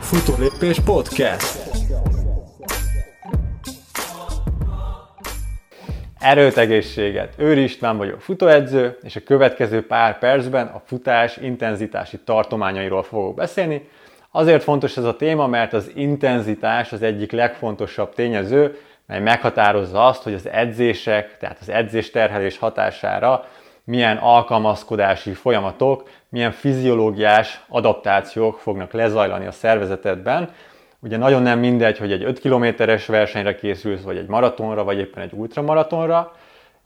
Futólépés Podcast. Erőt, egészséget! Őri István vagyok, futóedző, és a következő pár percben a futás intenzitási tartományairól fogok beszélni. Azért fontos ez a téma, mert az intenzitás az egyik legfontosabb tényező, mely meghatározza azt, hogy az edzések, tehát az edzés terhelés hatására milyen alkalmazkodási folyamatok, milyen fiziológiás adaptációk fognak lezajlani a szervezetedben. Ugye nagyon nem mindegy, hogy egy 5 kilométeres versenyre készülsz, vagy egy maratonra, vagy éppen egy ultramaratonra,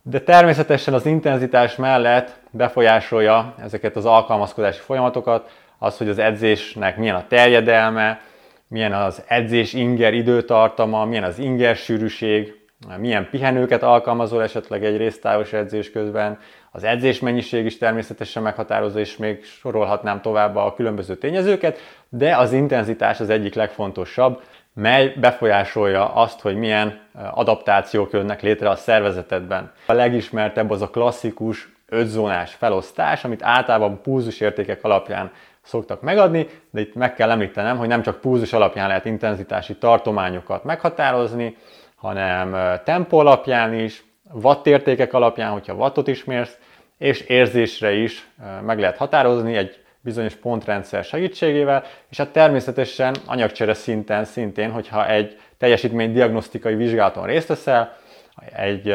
de természetesen az intenzitás mellett befolyásolja ezeket az alkalmazkodási folyamatokat, az, hogy az edzésnek milyen a terjedelme, milyen az edzés inger időtartama, milyen az inger sűrűség, milyen pihenőket alkalmazol esetleg egy résztávos edzés közben, az edzés mennyiség is természetesen meghatározó, és még sorolhatnám tovább a különböző tényezőket, de az intenzitás az egyik legfontosabb, mely befolyásolja azt, hogy milyen adaptációk jönnek létre a szervezetedben. A legismertebb az a klasszikus ötzónás felosztás, amit általában értékek alapján szoktak megadni, de itt meg kell említenem, hogy nem csak púzus alapján lehet intenzitási tartományokat meghatározni, hanem tempó alapján is, wattértékek alapján, hogyha wattot is mérsz, és érzésre is meg lehet határozni egy bizonyos pontrendszer segítségével, és hát természetesen anyagcsere szinten szintén, hogyha egy teljesítménydiagnosztikai vizsgálaton részt veszel, egy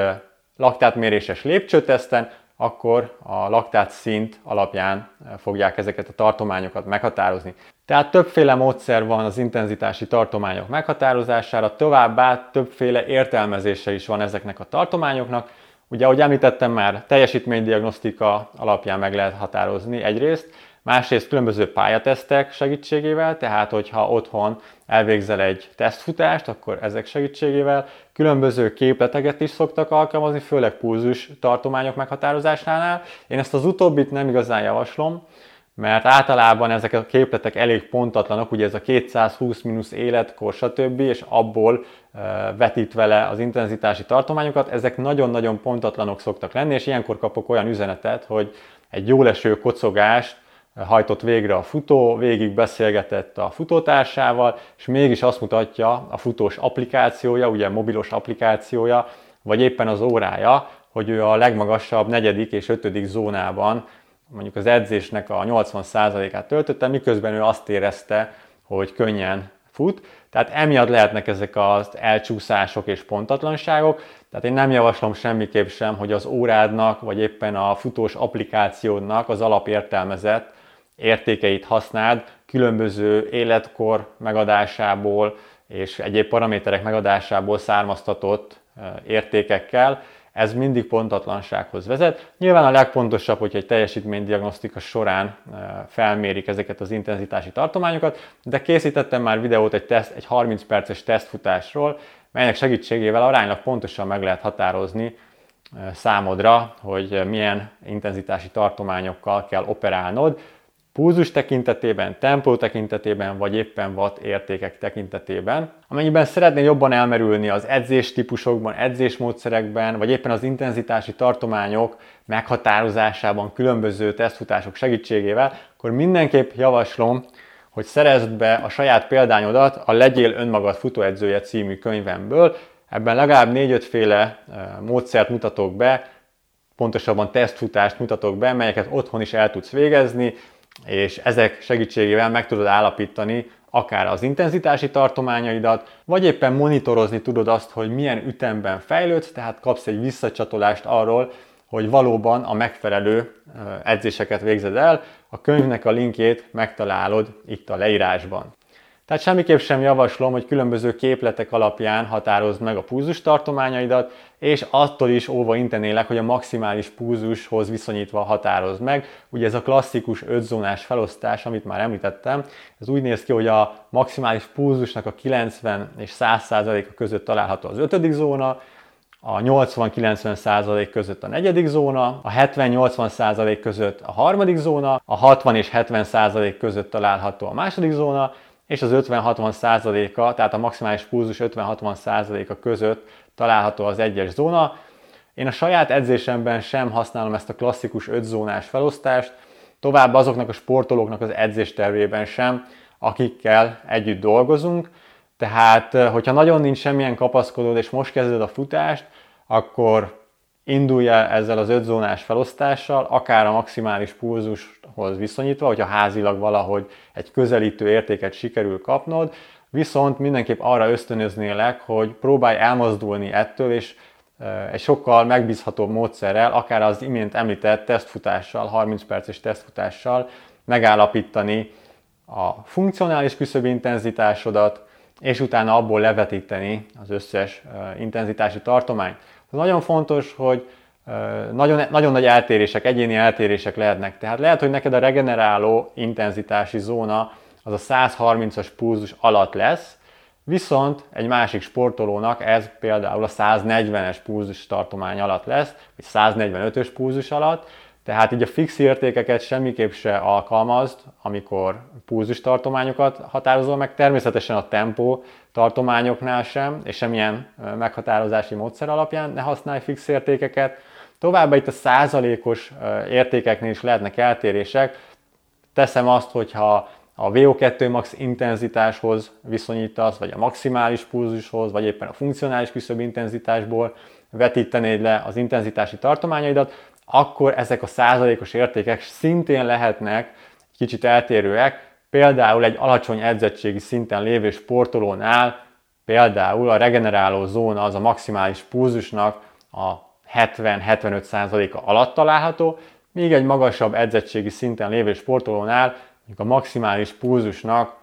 laktátméréses lépcsőteszten, akkor a laktát szint alapján fogják ezeket a tartományokat meghatározni. Tehát többféle módszer van az intenzitási tartományok meghatározására, továbbá többféle értelmezése is van ezeknek a tartományoknak. Ugye, ahogy említettem már, teljesítménydiagnosztika alapján meg lehet határozni egyrészt, másrészt különböző pályatesztek segítségével, tehát hogyha otthon elvégzel egy tesztfutást, akkor ezek segítségével különböző képleteket is szoktak alkalmazni, főleg pulzus tartományok meghatározásánál. Én ezt az utóbbit nem igazán javaslom, mert általában ezek a képletek elég pontatlanok, ugye ez a 220 mínusz életkor, stb., és abból vetít vele az intenzitási tartományokat, ezek nagyon-nagyon pontatlanok szoktak lenni, és ilyenkor kapok olyan üzenetet, hogy egy jól eső kocogást hajtott végre a futó, végig beszélgetett a futótársával, és mégis azt mutatja a futós applikációja, ugye mobilos applikációja, vagy éppen az órája, hogy ő a legmagasabb negyedik és ötödik zónában mondjuk az edzésnek a 80%-át töltötte, miközben ő azt érezte, hogy könnyen fut. Tehát emiatt lehetnek ezek az elcsúszások és pontatlanságok. Tehát én nem javaslom semmiképp sem, hogy az órádnak, vagy éppen a futós applikációdnak az alapértelmezett értékeit használd különböző életkor megadásából és egyéb paraméterek megadásából származtatott értékekkel, ez mindig pontatlansághoz vezet. Nyilván a legpontosabb, hogyha egy teljesítménydiagnosztika során felmérik ezeket az intenzitási tartományokat, de készítettem már videót egy, teszt, egy 30 perces tesztfutásról, melynek segítségével aránylag pontosan meg lehet határozni számodra, hogy milyen intenzitási tartományokkal kell operálnod, pulzus tekintetében, tempó tekintetében, vagy éppen watt értékek tekintetében. Amennyiben szeretnél jobban elmerülni az edzés típusokban, edzésmódszerekben, vagy éppen az intenzitási tartományok meghatározásában különböző tesztfutások segítségével, akkor mindenképp javaslom, hogy szerezd be a saját példányodat a Legyél önmagad futóedzője című könyvemből. Ebben legalább 4-5 féle módszert mutatok be, pontosabban tesztfutást mutatok be, melyeket otthon is el tudsz végezni, és ezek segítségével meg tudod állapítani akár az intenzitási tartományaidat, vagy éppen monitorozni tudod azt, hogy milyen ütemben fejlődsz, tehát kapsz egy visszacsatolást arról, hogy valóban a megfelelő edzéseket végzed el. A könyvnek a linkjét megtalálod itt a leírásban. Tehát semmiképp sem javaslom, hogy különböző képletek alapján határozd meg a púzus tartományaidat, és attól is óva intenélek, hogy a maximális púzushoz viszonyítva határozd meg. Ugye ez a klasszikus ötzónás felosztás, amit már említettem, ez úgy néz ki, hogy a maximális púzusnak a 90 és 100 a között található az ötödik zóna, a 80-90% között a negyedik zóna, a 70-80% között a harmadik zóna, a 60 és 70% között található a második zóna, és az 50-60 százaléka, tehát a maximális pulzus 50-60 százaléka között található az egyes zóna. Én a saját edzésemben sem használom ezt a klasszikus 5 zónás felosztást, tovább azoknak a sportolóknak az edzéstervében sem, akikkel együtt dolgozunk. Tehát, hogyha nagyon nincs semmilyen kapaszkodód, és most kezded a futást, akkor indulj el ezzel az ötzónás felosztással, akár a maximális pulzushoz viszonyítva, hogyha házilag valahogy egy közelítő értéket sikerül kapnod, viszont mindenképp arra ösztönöznélek, hogy próbálj elmozdulni ettől, és egy sokkal megbízhatóbb módszerrel, akár az imént említett tesztfutással, 30 perces tesztfutással megállapítani a funkcionális küszöb intenzitásodat, és utána abból levetíteni az összes intenzitási tartományt. Ez nagyon fontos, hogy nagyon, nagyon nagy eltérések, egyéni eltérések lehetnek. Tehát lehet, hogy neked a regeneráló intenzitási zóna az a 130-as pulzus alatt lesz, viszont egy másik sportolónak ez például a 140-es pulzus tartomány alatt lesz, vagy 145-ös pulzus alatt, tehát így a fix értékeket semmiképp se alkalmazd, amikor pulzus tartományokat határozol meg, természetesen a tempó tartományoknál sem, és semmilyen meghatározási módszer alapján ne használj fix értékeket. Továbbá itt a százalékos értékeknél is lehetnek eltérések. Teszem azt, hogyha a VO2 max intenzitáshoz viszonyítasz, vagy a maximális pulzushoz, vagy éppen a funkcionális küszöb intenzitásból vetítenéd le az intenzitási tartományaidat, akkor ezek a százalékos értékek szintén lehetnek kicsit eltérőek, például egy alacsony edzettségi szinten lévő sportolónál például a regeneráló zóna az a maximális pulzusnak a 70-75%-a alatt található, míg egy magasabb edzettségi szinten lévő sportolónál a maximális pulzusnak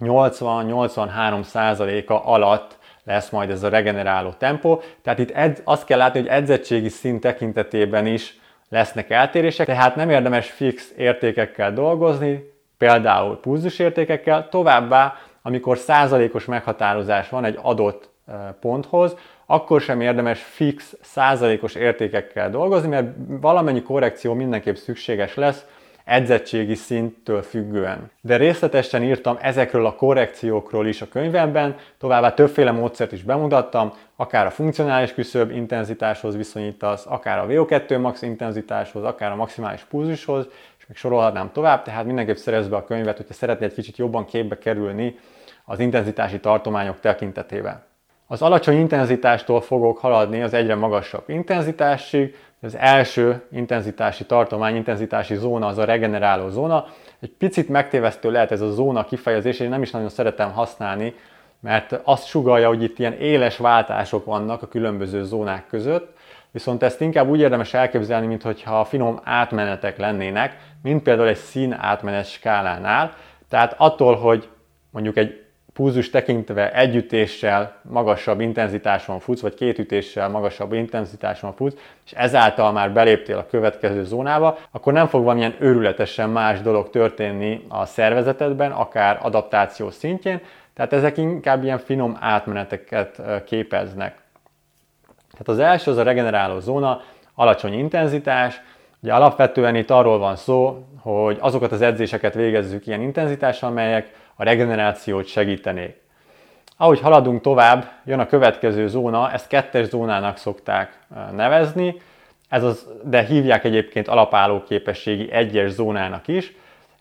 80-83%-a alatt lesz majd ez a regeneráló tempó. Tehát itt edz, azt kell látni, hogy edzettségi szint tekintetében is lesznek eltérések, tehát nem érdemes fix értékekkel dolgozni, például pulzusértékekkel, továbbá, amikor százalékos meghatározás van egy adott ponthoz, akkor sem érdemes fix százalékos értékekkel dolgozni, mert valamennyi korrekció mindenképp szükséges lesz, edzettségi szinttől függően. De részletesen írtam ezekről a korrekciókról is a könyvemben, továbbá többféle módszert is bemutattam, akár a funkcionális küszöb intenzitáshoz viszonyítasz, akár a VO2 max intenzitáshoz, akár a maximális pulzushoz, még sorolhatnám tovább, tehát mindenképp szerezd be a könyvet, hogyha szeretnél egy kicsit jobban képbe kerülni az intenzitási tartományok tekintetében. Az alacsony intenzitástól fogok haladni az egyre magasabb intenzitásig, az első intenzitási tartomány, intenzitási zóna az a regeneráló zóna. Egy picit megtévesztő lehet ez a zóna kifejezés, én nem is nagyon szeretem használni, mert azt sugalja, hogy itt ilyen éles váltások vannak a különböző zónák között, viszont ezt inkább úgy érdemes elképzelni, mintha finom átmenetek lennének, mint például egy szín átmenet skálánál. Tehát attól, hogy mondjuk egy pulzus tekintve egy ütéssel magasabb intenzitáson futsz, vagy két ütéssel magasabb intenzitáson futsz, és ezáltal már beléptél a következő zónába, akkor nem fog valamilyen őrületesen más dolog történni a szervezetedben, akár adaptáció szintjén, tehát ezek inkább ilyen finom átmeneteket képeznek. Tehát az első az a regeneráló zóna, alacsony intenzitás, Ugye alapvetően itt arról van szó, hogy azokat az edzéseket végezzük ilyen intenzitással, amelyek a regenerációt segítenék. Ahogy haladunk tovább, jön a következő zóna, ezt kettes zónának szokták nevezni, ez az, de hívják egyébként alapálló képességi egyes zónának is.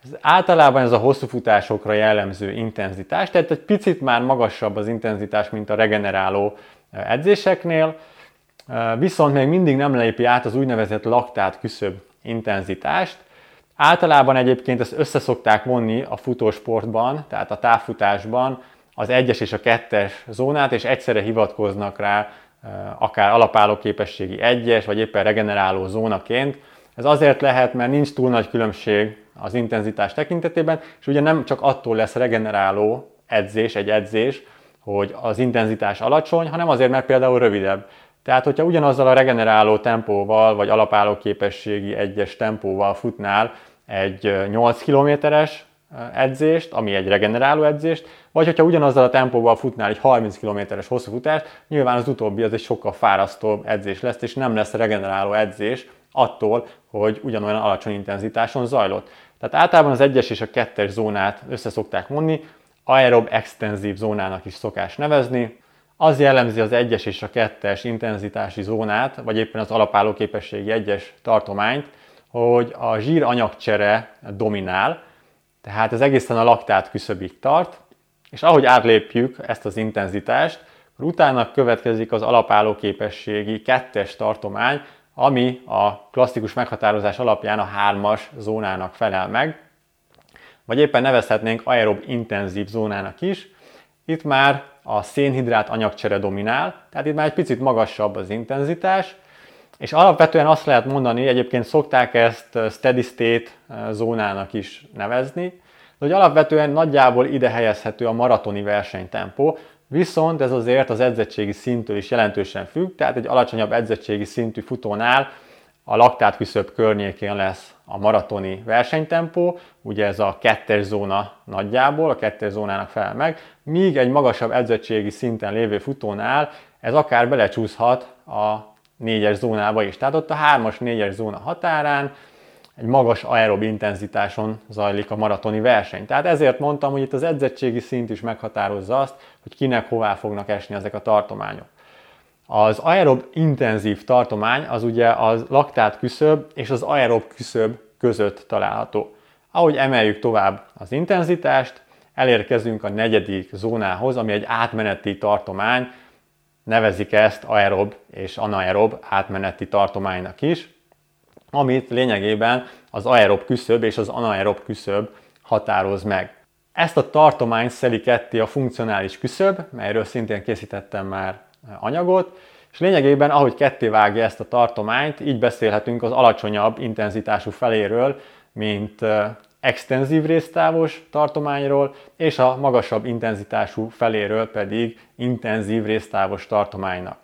Ez általában ez a hosszú futásokra jellemző intenzitás, tehát egy picit már magasabb az intenzitás, mint a regeneráló edzéseknél, viszont még mindig nem lépi át az úgynevezett laktát küszöb intenzitást, Általában egyébként ezt összeszokták vonni a futósportban, tehát a távfutásban az egyes és a kettes zónát, és egyszerre hivatkoznak rá akár alapálló képességi egyes, vagy éppen regeneráló zónaként. Ez azért lehet, mert nincs túl nagy különbség az intenzitás tekintetében, és ugye nem csak attól lesz regeneráló edzés, egy edzés, hogy az intenzitás alacsony, hanem azért, mert például rövidebb. Tehát, hogyha ugyanazzal a regeneráló tempóval, vagy alapálló képességi egyes tempóval futnál, egy 8 kilométeres edzést, ami egy regeneráló edzést, vagy hogyha ugyanazzal a tempóval futnál egy 30 kilométeres hosszú futást, nyilván az utóbbi az egy sokkal fárasztóbb edzés lesz, és nem lesz regeneráló edzés attól, hogy ugyanolyan alacsony intenzitáson zajlott. Tehát általában az egyes és a kettes zónát össze szokták mondni, aerob extenzív zónának is szokás nevezni. Az jellemzi az egyes és a kettes intenzitási zónát, vagy éppen az alapálló képességi egyes tartományt, hogy a zsíranyagcsere dominál, tehát ez egészen a laktát küszöbig tart, és ahogy átlépjük ezt az intenzitást, utána következik az alapálló képességi kettes tartomány, ami a klasszikus meghatározás alapján a hármas zónának felel meg, vagy éppen nevezhetnénk aerob intenzív zónának is. Itt már a szénhidrát anyagcsere dominál, tehát itt már egy picit magasabb az intenzitás, és alapvetően azt lehet mondani, egyébként szokták ezt steady state zónának is nevezni, de hogy alapvetően nagyjából ide helyezhető a maratoni versenytempó, viszont ez azért az edzettségi szintől is jelentősen függ, tehát egy alacsonyabb edzettségi szintű futónál a laktát küszöb környékén lesz a maratoni versenytempó, ugye ez a kettes zóna nagyjából, a kettes zónának fel meg, míg egy magasabb edzettségi szinten lévő futónál ez akár belecsúszhat a négyes zónába is. Tehát ott a hármas, négyes zóna határán egy magas aerob intenzitáson zajlik a maratoni verseny. Tehát ezért mondtam, hogy itt az edzettségi szint is meghatározza azt, hogy kinek hová fognak esni ezek a tartományok. Az aerob intenzív tartomány az ugye az laktát küszöb és az aerob küszöb között található. Ahogy emeljük tovább az intenzitást, elérkezünk a negyedik zónához, ami egy átmeneti tartomány, nevezik ezt aerob és anaerob átmeneti tartománynak is, amit lényegében az aerob küszöb és az anaerob küszöb határoz meg. Ezt a tartományt szeli ketté a funkcionális küszöb, melyről szintén készítettem már anyagot, és lényegében, ahogy ketté vágja ezt a tartományt, így beszélhetünk az alacsonyabb intenzitású feléről, mint extenzív résztávos tartományról, és a magasabb intenzitású feléről pedig intenzív résztávos tartománynak.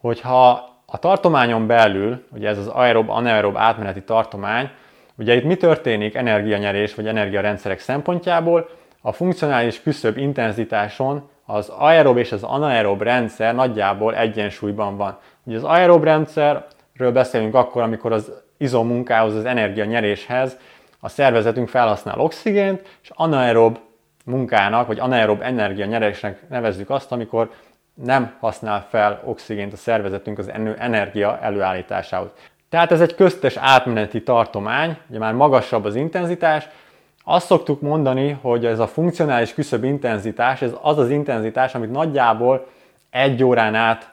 Hogyha a tartományon belül, ugye ez az aerob, anaerob átmeneti tartomány, ugye itt mi történik energianyerés vagy energiarendszerek szempontjából? A funkcionális küszöb intenzitáson az aerob és az anaerob rendszer nagyjából egyensúlyban van. Ugye az aerob rendszerről beszélünk akkor, amikor az izommunkához, az energianyeréshez a szervezetünk felhasznál oxigént, és anaerob munkának, vagy anaerob energianyerésnek nevezzük azt, amikor nem használ fel oxigént a szervezetünk az energia előállításához. Tehát ez egy köztes átmeneti tartomány, ugye már magasabb az intenzitás, azt szoktuk mondani, hogy ez a funkcionális küszöb intenzitás, ez az az intenzitás, amit nagyjából egy órán át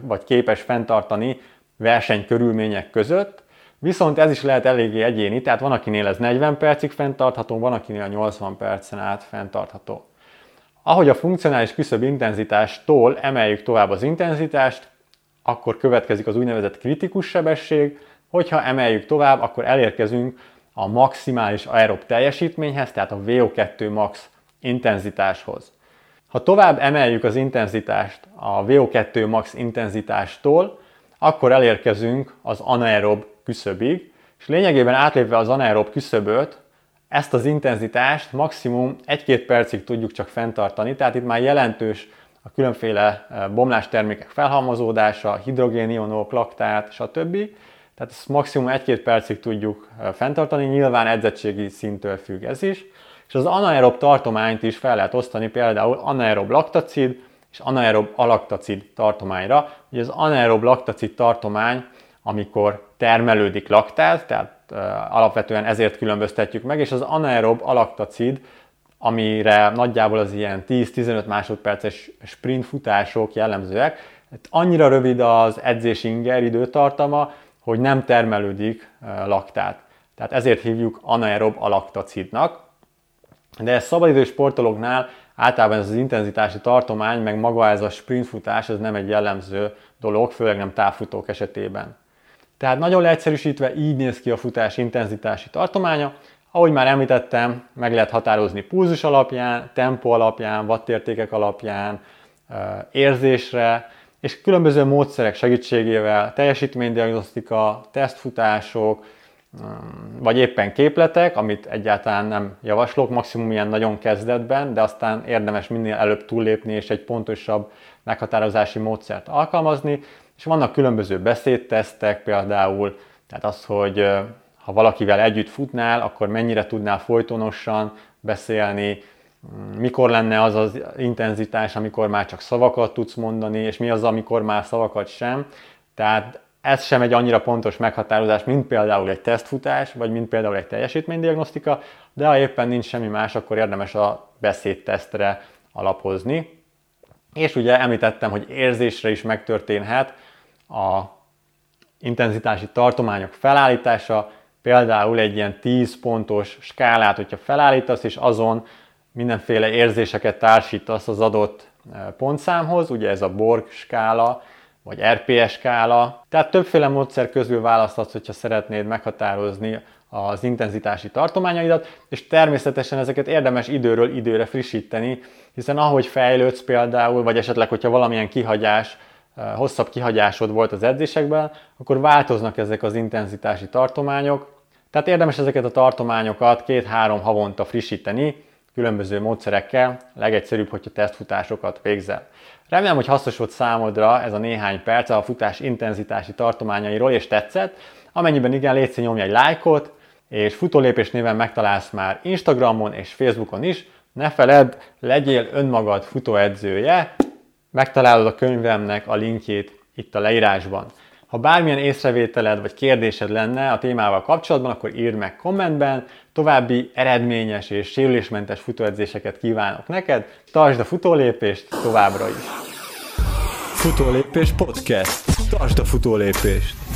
vagy képes fenntartani versenykörülmények között, viszont ez is lehet eléggé egyéni, tehát van akinél ez 40 percig fenntartható, van akinél 80 percen át fenntartható. Ahogy a funkcionális küszöb intenzitástól emeljük tovább az intenzitást, akkor következik az úgynevezett kritikus sebesség, hogyha emeljük tovább, akkor elérkezünk a maximális aerob teljesítményhez, tehát a VO2 max intenzitáshoz. Ha tovább emeljük az intenzitást a VO2 max intenzitástól, akkor elérkezünk az anaerob küszöbig, és lényegében átlépve az anaerob küszöböt, ezt az intenzitást maximum 1-2 percig tudjuk csak fenntartani, tehát itt már jelentős a különféle eh, bomlástermékek felhalmozódása, hidrogénionok, laktát, stb. Tehát ezt maximum 1-2 percig tudjuk fenntartani, nyilván edzettségi szinttől függ ez is. És az anaerob tartományt is fel lehet osztani például anaerob laktacid és anaerob alaktacid tartományra. Ugye az anaerob laktacid tartomány, amikor termelődik laktát, tehát alapvetően ezért különböztetjük meg, és az anaerob alaktacid, amire nagyjából az ilyen 10-15 másodperces sprint futások jellemzőek, annyira rövid az edzés inger időtartama, hogy nem termelődik laktát. Tehát ezért hívjuk anaerob alaktacidnak. De ez szabadidős sportolóknál általában ez az intenzitási tartomány, meg maga ez a sprintfutás, ez nem egy jellemző dolog, főleg nem távfutók esetében. Tehát nagyon leegyszerűsítve így néz ki a futás intenzitási tartománya. Ahogy már említettem, meg lehet határozni pulzus alapján, tempó alapján, wattértékek alapján, érzésre, és különböző módszerek segítségével, teljesítménydiagnosztika, tesztfutások, um, vagy éppen képletek, amit egyáltalán nem javaslok, maximum ilyen nagyon kezdetben, de aztán érdemes minél előbb túllépni és egy pontosabb meghatározási módszert alkalmazni. És vannak különböző beszédtesztek például, tehát az, hogy ha valakivel együtt futnál, akkor mennyire tudnál folytonosan beszélni, mikor lenne az az intenzitás, amikor már csak szavakat tudsz mondani, és mi az, amikor már szavakat sem. Tehát ez sem egy annyira pontos meghatározás, mint például egy tesztfutás, vagy mint például egy teljesítménydiagnosztika, de ha éppen nincs semmi más, akkor érdemes a beszédtesztre alapozni. És ugye említettem, hogy érzésre is megtörténhet a intenzitási tartományok felállítása, például egy ilyen 10 pontos skálát, hogyha felállítasz, és azon mindenféle érzéseket társítasz az adott e, pontszámhoz, ugye ez a Borg skála, vagy RPS skála. Tehát többféle módszer közül választhatsz, hogyha szeretnéd meghatározni az intenzitási tartományaidat, és természetesen ezeket érdemes időről időre frissíteni, hiszen ahogy fejlődsz például, vagy esetleg, hogyha valamilyen kihagyás, eh, hosszabb kihagyásod volt az edzésekben, akkor változnak ezek az intenzitási tartományok, tehát érdemes ezeket a tartományokat két-három havonta frissíteni, különböző módszerekkel, legegyszerűbb, hogyha tesztfutásokat végzel. Remélem, hogy hasznos volt számodra ez a néhány perc a futás intenzitási tartományairól, és tetszett. Amennyiben igen, légy nyomj egy lájkot, és futólépés néven megtalálsz már Instagramon és Facebookon is. Ne feledd, legyél önmagad futóedzője, megtalálod a könyvemnek a linkjét itt a leírásban. Ha bármilyen észrevételed vagy kérdésed lenne a témával kapcsolatban, akkor írd meg kommentben. További eredményes és sérülésmentes futóedzéseket kívánok neked. Tartsd a futólépést továbbra is! Futólépés podcast. Tartsd a futólépést!